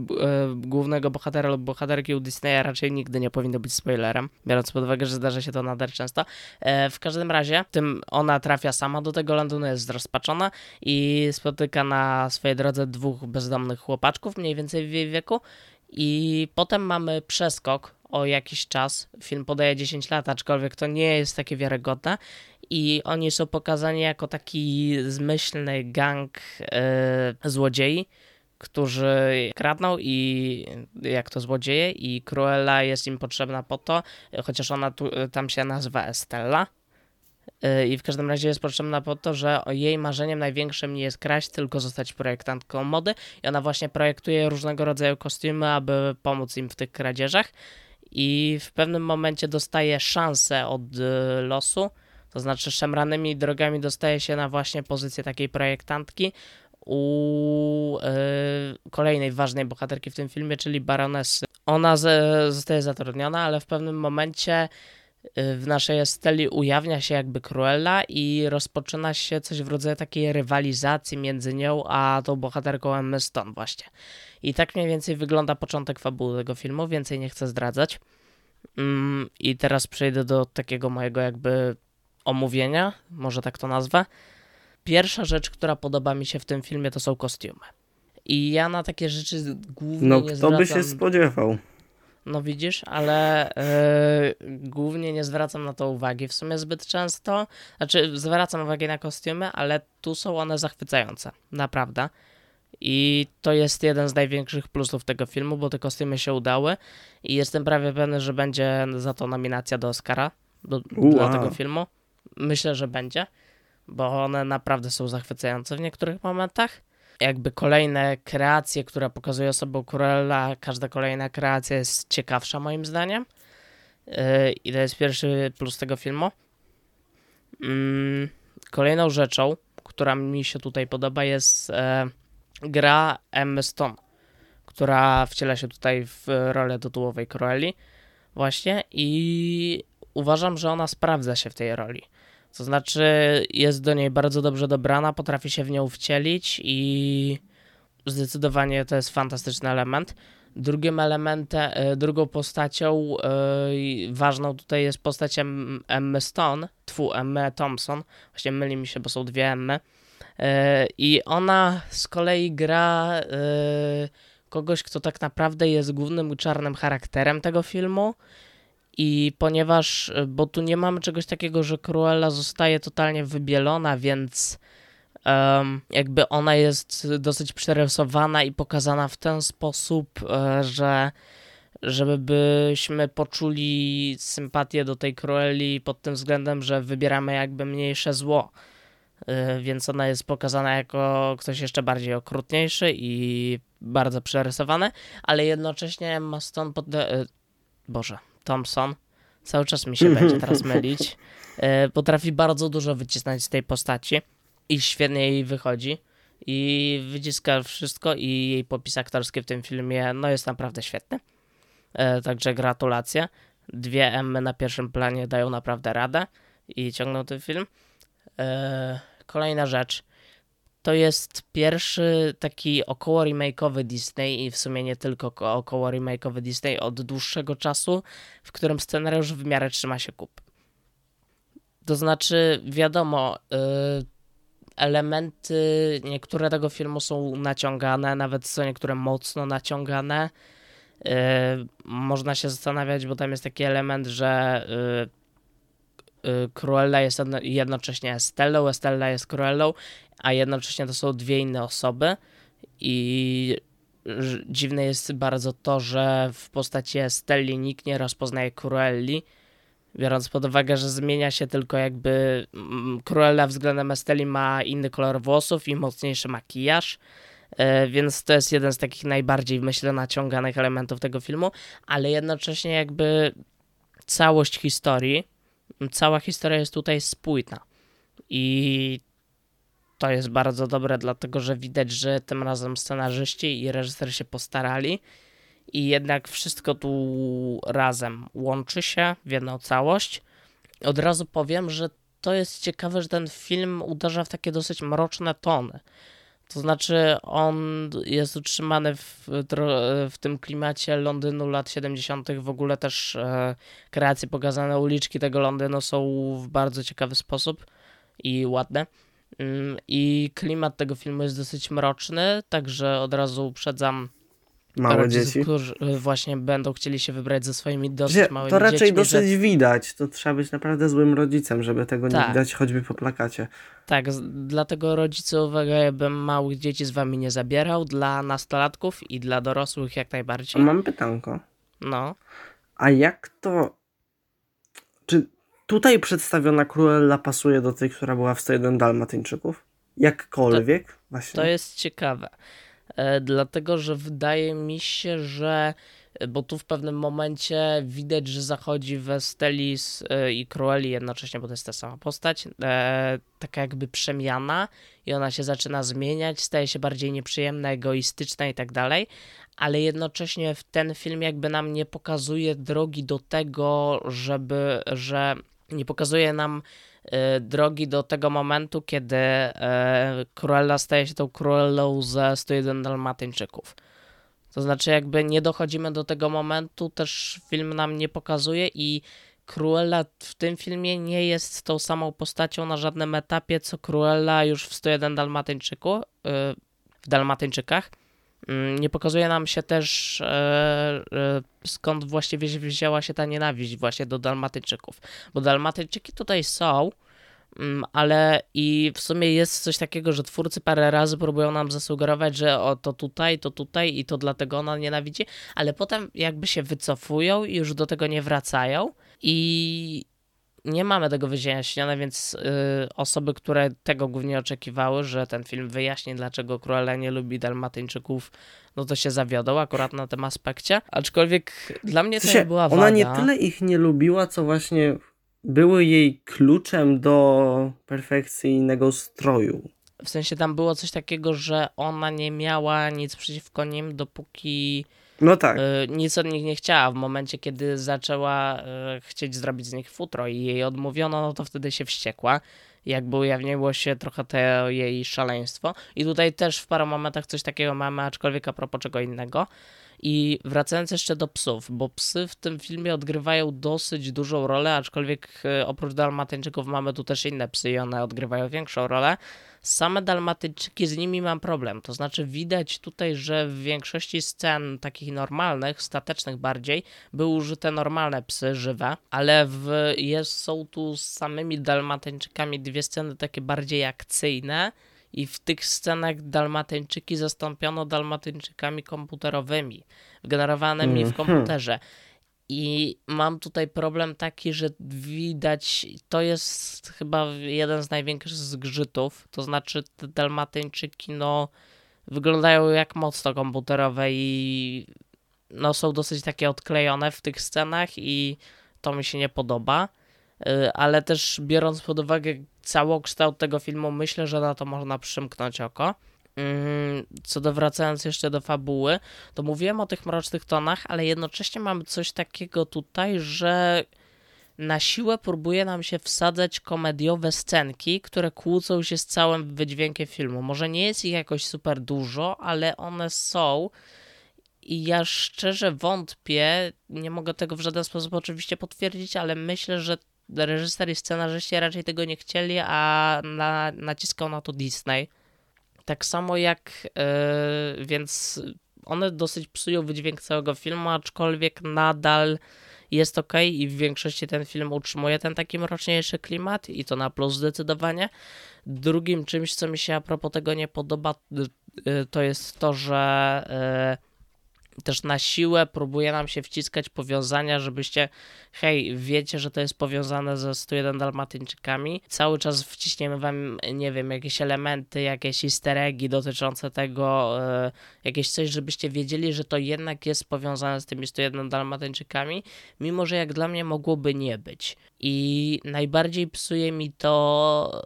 głównego bohatera lub bohaterki u Disneya raczej nigdy nie powinno być spoilerem, biorąc pod uwagę, że zdarza się to nader często. E, w każdym razie, tym ona trafia sama do tego Londynu, jest zrozpaczona i spotyka na swojej drodze dwóch bezdomnych chłopaczków, mniej więcej w jej wieku. I potem mamy przeskok o jakiś czas. Film podaje 10 lat, aczkolwiek to nie jest takie wiarygodne. I oni są pokazani jako taki zmyślny gang e, złodziei, którzy kradną i jak to złodzieje i Cruella jest im potrzebna po to, chociaż ona tu, tam się nazywa Estella. E, I w każdym razie jest potrzebna po to, że jej marzeniem największym nie jest kraść, tylko zostać projektantką mody. I ona właśnie projektuje różnego rodzaju kostiumy, aby pomóc im w tych kradzieżach. I w pewnym momencie dostaje szansę od e, losu, to znaczy szemranymi drogami dostaje się na właśnie pozycję takiej projektantki u e, kolejnej ważnej bohaterki w tym filmie, czyli baronesy. Ona z, zostaje zatrudniona, ale w pewnym momencie y, w naszej Esteli ujawnia się jakby Cruella i rozpoczyna się coś w rodzaju takiej rywalizacji między nią a tą bohaterką Emmy Stone właśnie. I tak mniej więcej wygląda początek fabuły tego filmu, więcej nie chcę zdradzać. Mm, I teraz przejdę do takiego mojego jakby omówienia, może tak to nazwę. Pierwsza rzecz, która podoba mi się w tym filmie, to są kostiumy. I ja na takie rzeczy głównie No nie kto zwracam... by się spodziewał? No widzisz, ale yy, głównie nie zwracam na to uwagi w sumie zbyt często. Znaczy, zwracam uwagę na kostiumy, ale tu są one zachwycające. Naprawdę. I to jest jeden z największych plusów tego filmu, bo te kostiumy się udały i jestem prawie pewny, że będzie za to nominacja do Oscara do, dla tego filmu. Myślę, że będzie, bo one naprawdę są zachwycające w niektórych momentach. Jakby kolejne kreacje, które pokazuje osobą Cruella, każda kolejna kreacja jest ciekawsza moim zdaniem. Yy, I to jest pierwszy plus tego filmu. Mm, Kolejną rzeczą, która mi się tutaj podoba, jest e, gra Emmy Stone, która wciela się tutaj w rolę tytułowej Cruelli właśnie i uważam, że ona sprawdza się w tej roli. To znaczy jest do niej bardzo dobrze dobrana, potrafi się w nią wcielić i zdecydowanie to jest fantastyczny element. Drugim elementem, e, drugą postacią e, ważną tutaj jest postać Em- Emmy Stone, tfu, Emmy Thompson, właśnie myli mi się, bo są dwie Emmy. E, I ona z kolei gra e, kogoś, kto tak naprawdę jest głównym czarnym charakterem tego filmu. I ponieważ, e, bo tu nie mamy czegoś takiego, że Cruella zostaje totalnie wybielona, więc em, jakby ona jest dosyć przerysowana i pokazana w ten sposób, e, że żeby byśmy poczuli sympatię do tej Cruelli pod tym względem, że wybieramy jakby mniejsze zło. Y, Więc ona jest pokazana jako ktoś jeszcze bardziej okrutniejszy i bardzo przerysowany, ale jednocześnie Emma Stone pod... Boże, Thompson, cały czas mi się będzie teraz mylić, y, potrafi bardzo dużo wycisnąć z tej postaci i świetnie jej wychodzi i wyciska wszystko i jej popis aktorski w tym filmie no jest naprawdę świetny. E, Także gratulacje. Dwie Emmy na pierwszym planie dają naprawdę radę i ciągną ten film. E, Kolejna rzecz. To jest pierwszy taki około remake'owy Disney i w sumie nie tylko ko- około remake'owy Disney od dłuższego czasu, w którym scenariusz w miarę trzyma się kup. To znaczy, wiadomo, y, elementy niektóre tego filmu są naciągane, nawet są niektóre mocno naciągane. Yy, można się zastanawiać, bo tam jest taki element, że yy, Cruella jest jedno, jednocześnie Estellą, Estella jest Cruellą, a jednocześnie to są dwie inne osoby. I dziwne jest bardzo to, że w postaci Estelli nikt nie rozpoznaje Cruelli, biorąc pod uwagę, że zmienia się tylko jakby mm, Cruella względem Estelli ma inny kolor włosów i mocniejszy makijaż, E, więc to jest jeden z takich najbardziej, myślę, naciąganych elementów tego filmu, ale jednocześnie jakby całość historii, cała historia jest tutaj spójna i to jest bardzo dobre, dlatego że widać, że tym razem scenarzyści i reżyser się postarali i jednak wszystko tu razem łączy się w jedną całość. Od razu powiem, że to jest ciekawe, że ten film uderza w takie dosyć mroczne tony. To znaczy, on jest utrzymany w, w tym klimacie Londynu lat 70. W ogóle też e, kreacje pokazane, uliczki tego Londynu są w bardzo ciekawy sposób i ładne. Mm, I klimat tego filmu jest dosyć mroczny, także od razu uprzedzam Małe rodziców, dzieci. którzy e, właśnie będą chcieli się wybrać ze swoimi dosyć Że małymi to raczej dziećmi. dosyć Że, widać. To trzeba być naprawdę złym rodzicem, żeby tego nie Tak. widać, choćby po plakacie. tak, z, dlatego rodzice, uwaga, ja bym małych dzieci z wami nie zabierał. Dla nastolatków i dla dorosłych jak najbardziej. Mam pytanko. No. A jak to. Czy tutaj przedstawiona Cruella pasuje do tej, która była w 101 Dalmatyńczyków? Jakkolwiek? Właśnie. To jest ciekawe, dlatego że wydaje mi się, że e, bo tu w pewnym momencie widać, że zachodzi Westelis e, i Cruelli jednocześnie, bo to jest ta sama postać, e, taka jakby przemiana i ona się zaczyna zmieniać, staje się bardziej nieprzyjemna, egoistyczna i tak dalej, ale jednocześnie w ten film jakby nam nie pokazuje drogi do tego, żeby, że nie pokazuje nam e, drogi do tego momentu, kiedy e, Cruella staje się tą Cruellą ze 101 Dalmatyńczyków. To znaczy, jakby nie dochodzimy do tego momentu, też film nam nie pokazuje i Cruella w tym filmie nie jest tą samą postacią na żadnym etapie, co Cruella już w 101 Dalmatyńczyku, yy, w Dalmatyńczykach. Yy, nie pokazuje nam się też yy, skąd właściwie wzięła się ta nienawiść właśnie do Dalmatyńczyków, bo Dalmatyńczyki tutaj są, mm, ale i w sumie jest coś takiego, że twórcy parę razy próbują nam zasugerować, że o to tutaj, to tutaj i to dlatego ona nienawidzi, ale potem jakby się wycofują i już do tego nie wracają i nie mamy tego wyjaśnione, więc y, osoby, które tego głównie oczekiwały, że ten film wyjaśni, dlaczego Cruella nie lubi Dalmatyńczyków, no to się zawiodą akurat na tym aspekcie. Aczkolwiek dla mnie to nie była Ona wada. nie tyle ich nie lubiła, co właśnie były jej kluczem do perfekcyjnego stroju. W sensie tam było coś takiego, że ona nie miała nic przeciwko nim, dopóki No tak. y, nic od nich nie chciała. W momencie, kiedy zaczęła y, chcieć zrobić z nich futro i jej odmówiono, no to wtedy się wściekła. Jakby ujawniło się trochę to jej szaleństwo. I tutaj też w paru momentach coś takiego mamy, aczkolwiek a propos czego innego. I wracając jeszcze do psów, bo psy w tym filmie odgrywają dosyć dużą rolę, aczkolwiek y, oprócz Dalmatyńczyków mamy tu też inne psy i one odgrywają większą rolę. Same Dalmatyńczyki, z nimi mam problem. To znaczy, widać tutaj, że w większości scen takich normalnych, statecznych bardziej, były użyte normalne psy żywe, ale w, jest, są tu z samymi Dalmatyńczykami dwie sceny takie bardziej akcyjne. I w tych scenach Dalmatyńczyki zastąpiono Dalmatyńczykami komputerowymi, generowanymi w Mhm. komputerze. I mam tutaj problem taki, że widać, to jest chyba jeden z największych zgrzytów, to znaczy te Dalmatyńczyki, no, wyglądają jak mocno komputerowe i no, są dosyć takie odklejone w tych scenach i to mi się nie podoba. Y, Ale też biorąc pod uwagę całokształt tego filmu, myślę, że na to można przymknąć oko. Mm, Co do wracając jeszcze do fabuły, to mówiłem o tych mrocznych tonach, ale jednocześnie mamy coś takiego tutaj, że na siłę próbuje nam się wsadzać komediowe scenki, które kłócą się z całym wydźwiękiem filmu. Może nie jest ich jakoś super dużo, ale one są. I ja szczerze wątpię, nie mogę tego w żaden sposób oczywiście potwierdzić, ale myślę, że reżyser i scenarzyści raczej tego nie chcieli, a na, naciskał na to Disney. Tak samo jak, yy, więc one dosyć psują wydźwięk całego filmu, aczkolwiek nadal jest ok i w większości ten film utrzymuje ten taki mroczniejszy klimat i to na plus zdecydowanie. Drugim czymś, co mi się a propos tego nie podoba, y, y, to jest to, że y, też na siłę próbuje nam się wciskać powiązania, żebyście, hej, wiecie, że to jest powiązane ze 101 Dalmatyńczykami. Cały czas wciśniemy wam, nie wiem, jakieś elementy, jakieś easter eggi dotyczące tego, e, jakieś coś, żebyście wiedzieli, że to jednak jest powiązane z tymi 101 Dalmatyńczykami, mimo że jak dla mnie mogłoby nie być. I najbardziej psuje mi to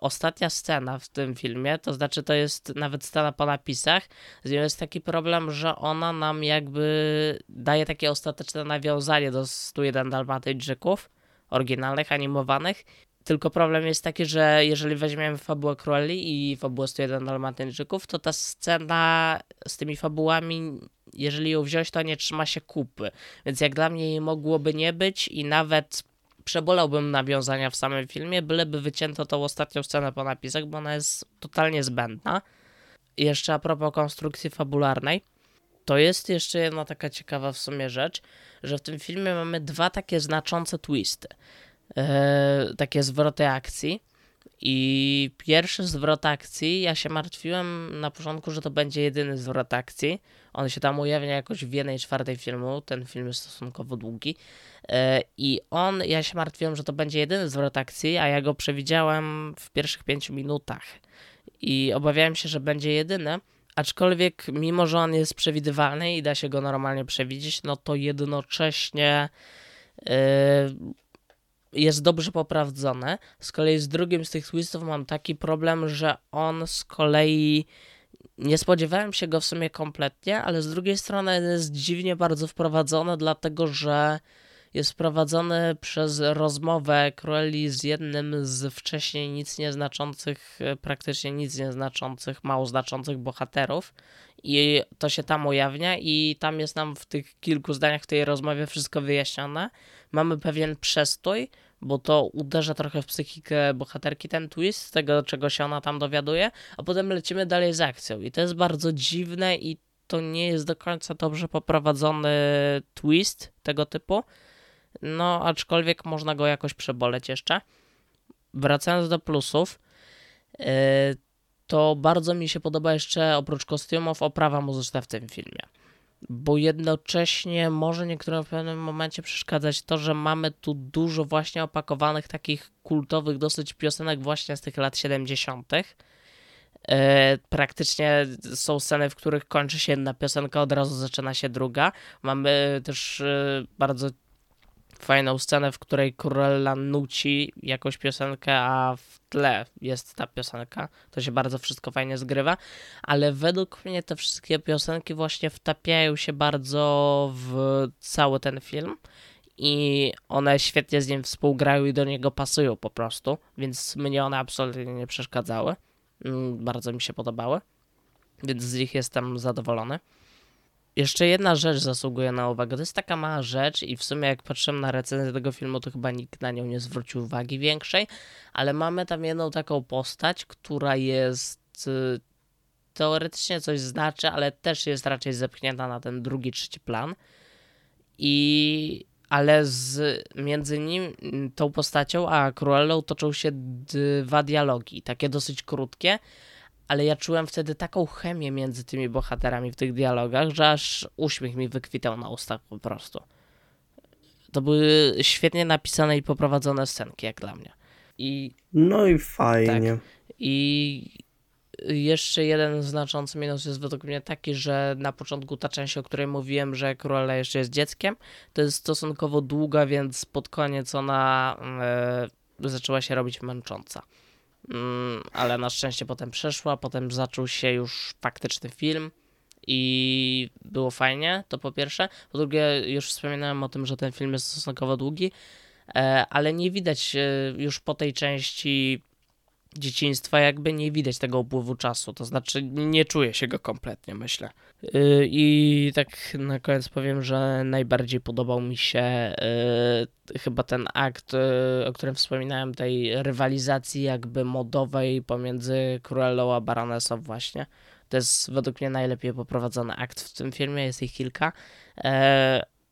ostatnia scena w tym filmie, to znaczy to jest nawet scena po napisach, z nią jest taki problem, że ona nam jakby daje takie ostateczne nawiązanie do 101 Dalmatyńczyków, oryginalnych, animowanych. Tylko problem jest taki, że jeżeli weźmiemy fabułę Cruelli i fabułę 101 Dalmatyńczyków, to ta scena z tymi fabułami, jeżeli ją wziąć, to nie trzyma się kupy. Więc jak dla mnie jej mogłoby nie być i nawet przebolałbym nawiązania w samym filmie, byleby wycięto tą ostatnią scenę po napisach, bo ona jest totalnie zbędna. Jeszcze a propos konstrukcji fabularnej, to jest jeszcze jedna taka ciekawa w sumie rzecz, że w tym filmie mamy dwa takie znaczące twisty, e, takie zwroty akcji. I pierwszy zwrot akcji, ja się martwiłem na początku, że to będzie jedyny zwrot akcji. On się tam ujawnia jakoś w jednej czwartej filmu. Ten film jest stosunkowo długi. E, I on, ja się martwiłem, że to będzie jedyny zwrot akcji, a ja go przewidziałem w pierwszych pięciu minutach. I obawiałem się, że będzie jedyny. Aczkolwiek, mimo że on jest przewidywalny i da się go normalnie przewidzieć, no to jednocześnie yy, jest dobrze poprawdzony. Z kolei z drugim z tych twistów mam taki problem, że on z kolei nie spodziewałem się go w sumie kompletnie, ale z drugiej strony jest dziwnie bardzo wprowadzony, dlatego że jest prowadzony przez rozmowę Cruelli z jednym z wcześniej nic nieznaczących, e, praktycznie nic nieznaczących, mało znaczących bohaterów. I to się tam ujawnia, i tam jest nam w tych kilku zdaniach w tej rozmowie wszystko wyjaśnione. Mamy pewien przestój, bo to uderza trochę w psychikę bohaterki ten twist, z tego czego się ona tam dowiaduje, a potem lecimy dalej z akcją. I to jest bardzo dziwne i to nie jest do końca dobrze poprowadzony twist tego typu. No, aczkolwiek można go jakoś przeboleć jeszcze. Wracając do plusów, yy, to bardzo mi się podoba jeszcze oprócz kostiumów oprawa muzyczna w tym filmie. Bo jednocześnie może niektórym w pewnym momencie przeszkadzać to, że mamy tu dużo właśnie opakowanych takich kultowych dosyć piosenek właśnie z tych lat 70. E, praktycznie są sceny, w których kończy się jedna piosenka, od razu zaczyna się druga. Mamy też e, bardzo fajną scenę, w której Cruella nuci jakąś piosenkę, a w tle jest ta piosenka. To się bardzo wszystko fajnie zgrywa, ale według mnie te wszystkie piosenki właśnie wtapiają się bardzo w cały ten film i one świetnie z nim współgrają i do niego pasują po prostu, więc mnie one absolutnie nie przeszkadzały. Mm, bardzo mi się podobały, więc z nich jestem zadowolony. Jeszcze jedna rzecz zasługuje na uwagę. To jest taka mała rzecz i w sumie jak patrzyłem na recenzję tego filmu, to chyba nikt na nią nie zwrócił uwagi większej, ale mamy tam jedną taką postać, która jest y, teoretycznie coś znaczy, ale też jest raczej zepchnięta na ten drugi, trzeci plan. I ale z, między nim, tą postacią, a Cruellą toczą się dwa dialogi, takie dosyć krótkie, ale ja czułem wtedy taką chemię między tymi bohaterami w tych dialogach, że aż uśmiech mi wykwitał na ustach po prostu. To były świetnie napisane i poprowadzone scenki, jak dla mnie. I, no i fajnie. Tak, I jeszcze jeden znaczący minus jest według mnie taki, że na początku ta część, o której mówiłem, że Cruella jeszcze jest dzieckiem, to jest stosunkowo długa, więc pod koniec ona e, zaczęła się robić męcząca. Mm, ale na szczęście potem przeszła, potem zaczął się już faktyczny film i było fajnie, to po pierwsze. Po drugie, już wspominałem o tym, że ten film jest stosunkowo długi, e, ale nie widać e, już po tej części dzieciństwa jakby nie widać tego upływu czasu, to znaczy nie czuję się go kompletnie, myślę. Yy, I tak na koniec powiem, że najbardziej podobał mi się yy, chyba ten akt, yy, o którym wspominałem, tej rywalizacji jakby modowej pomiędzy Cruellą a Baronesą właśnie. To jest według mnie najlepiej poprowadzony akt w tym filmie, jest ich kilka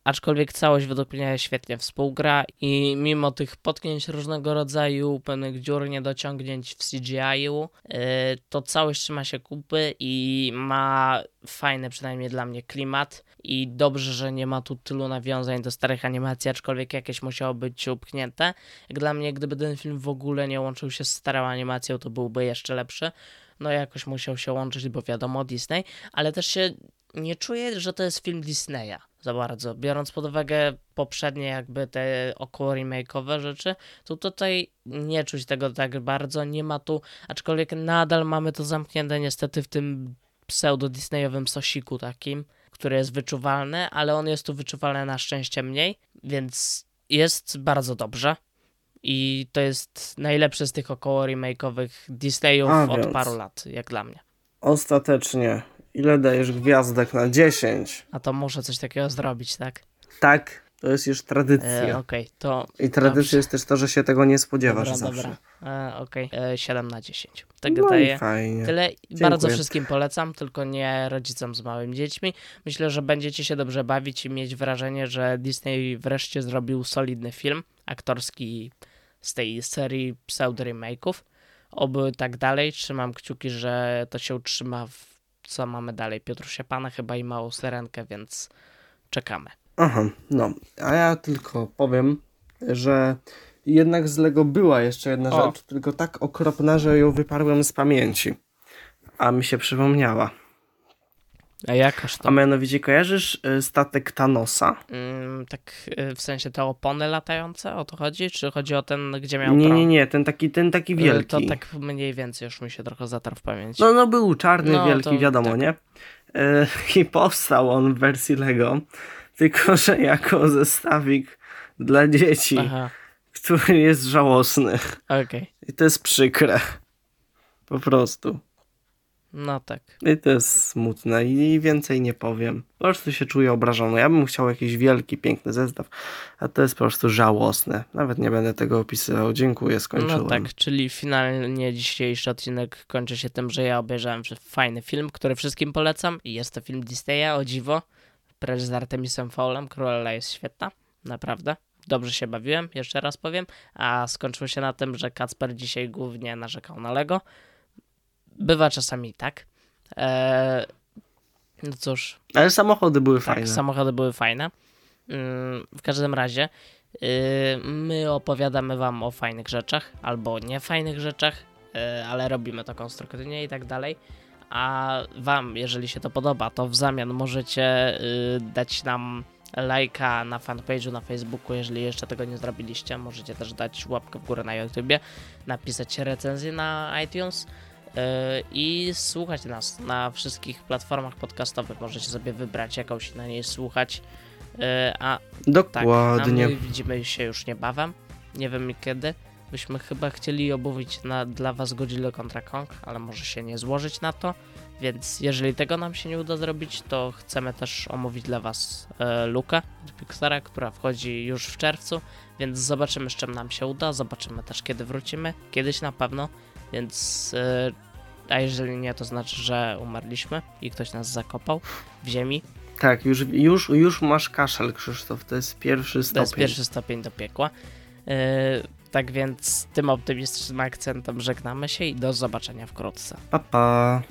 aczkolwiek całość według mnie świetnie współgra i mimo tych potknięć różnego rodzaju, pewnych dziur, niedociągnięć w CGI-u, y, to całość trzyma się kupy i ma fajny przynajmniej dla mnie klimat i dobrze, że nie ma tu tylu nawiązań do starych animacji, aczkolwiek jakieś musiało być upchnięte. Jak dla mnie, gdyby ten film w ogóle nie łączył się z starą animacją, to byłby jeszcze lepszy. No jakoś musiał się łączyć, bo wiadomo Disney, ale też się nie czuję, że to jest film Disneya za bardzo. Biorąc pod uwagę poprzednie jakby te około remake'owe rzeczy, to tutaj nie czuć tego tak bardzo, nie ma tu, aczkolwiek nadal mamy to zamknięte niestety w tym pseudo-disneyowym sosiku takim, który jest wyczuwalny, ale on jest tu wyczuwalny na szczęście mniej, więc jest bardzo dobrze. I to jest najlepszy z tych około remake'owych Disneyów A, od paru lat, jak dla mnie. Ostatecznie Ile dajesz gwiazdek na 10? A to muszę coś takiego zrobić, tak? Tak, to jest już tradycja. E, okay, to. I tradycja jest też to, że się tego nie spodziewasz dobra, zawsze. Dobra, e, okej. Okay. E, 7 na 10. Tak no daję. fajnie. Tyle. Dziękuję. Bardzo wszystkim polecam, tylko nie rodzicom z małymi dziećmi. Myślę, że będziecie się dobrze bawić i mieć wrażenie, że Disney wreszcie zrobił solidny film aktorski z tej serii pseudo-remake'ów. Oby tak dalej. Trzymam kciuki, że to się utrzyma w co mamy dalej? Piotrusia Pana chyba i małą serenkę, więc czekamy. Aha, no. A ja tylko powiem, że jednak z Lego była jeszcze jedna o. rzecz, tylko tak okropna, że ją wyparłem z pamięci. A mi się przypomniała. A jakaż to? A mianowicie kojarzysz y, statek Thanosa? Mm, tak y, w sensie te opony latające, o to chodzi? Czy chodzi o ten, gdzie miał Nie, nie, nie, ten taki, ten taki y, wielki. To tak mniej więcej już mi się trochę zatarł w pamięci. No, no był czarny, no, wielki, to, wiadomo, tak. nie? I powstał on w wersji Lego, tylko że jako zestawik dla dzieci, Aha, który jest żałosny. okej. I to jest przykre. Po prostu. No tak. I to jest smutne i więcej nie powiem. Po prostu się czuję obrażony. Ja bym chciał jakiś wielki, piękny zestaw, a to jest po prostu żałosne. Nawet nie będę tego opisywał. Dziękuję, skończyłem. No tak, czyli finalnie dzisiejszy odcinek kończy się tym, że ja obejrzałem fajny film, który wszystkim polecam i jest to film Disneya, o dziwo. Precz z Artemisem Fowlem, Cruella jest świetna, naprawdę. Dobrze się bawiłem, jeszcze raz powiem, a skończyło się na tym, że Kacper dzisiaj głównie narzekał na Lego. Bywa czasami tak. Eee, no cóż, Ale samochody były tak, fajne. samochody były fajne. Mm, W każdym razie yy, my opowiadamy wam o fajnych rzeczach albo niefajnych rzeczach, yy, ale robimy to konstruktywnie i tak dalej. A wam, jeżeli się to podoba, to w zamian możecie yy, dać nam lajka na fanpage'u na Facebooku, jeżeli jeszcze tego nie zrobiliście. Możecie też dać łapkę w górę na YouTubie, napisać recenzję na iTunes. Yy, I słuchać nas na wszystkich platformach podcastowych. Możecie sobie wybrać jakąś na niej słuchać. Yy, A tak, a Dokładnie. my widzimy się już niebawem. Nie wiem kiedy. Byśmy chyba chcieli omówić na, dla Was Godzilla kontra Kong, ale może się nie złożyć na to. Więc jeżeli tego nam się nie uda zrobić, to chcemy też omówić dla Was e, Lukę od Pixara, która wchodzi już w czerwcu. Więc zobaczymy, z czym nam się uda. Zobaczymy też, kiedy wrócimy. Kiedyś na pewno. Więc. E, a jeżeli nie, to znaczy, że umarliśmy i ktoś nas zakopał w ziemi. Tak, już, już, już masz kaszel, Krzysztof. To jest pierwszy To stopień. jest pierwszy stopień do piekła. Yy, tak więc tym optymistycznym akcentem żegnamy się i do zobaczenia wkrótce. Pa, pa.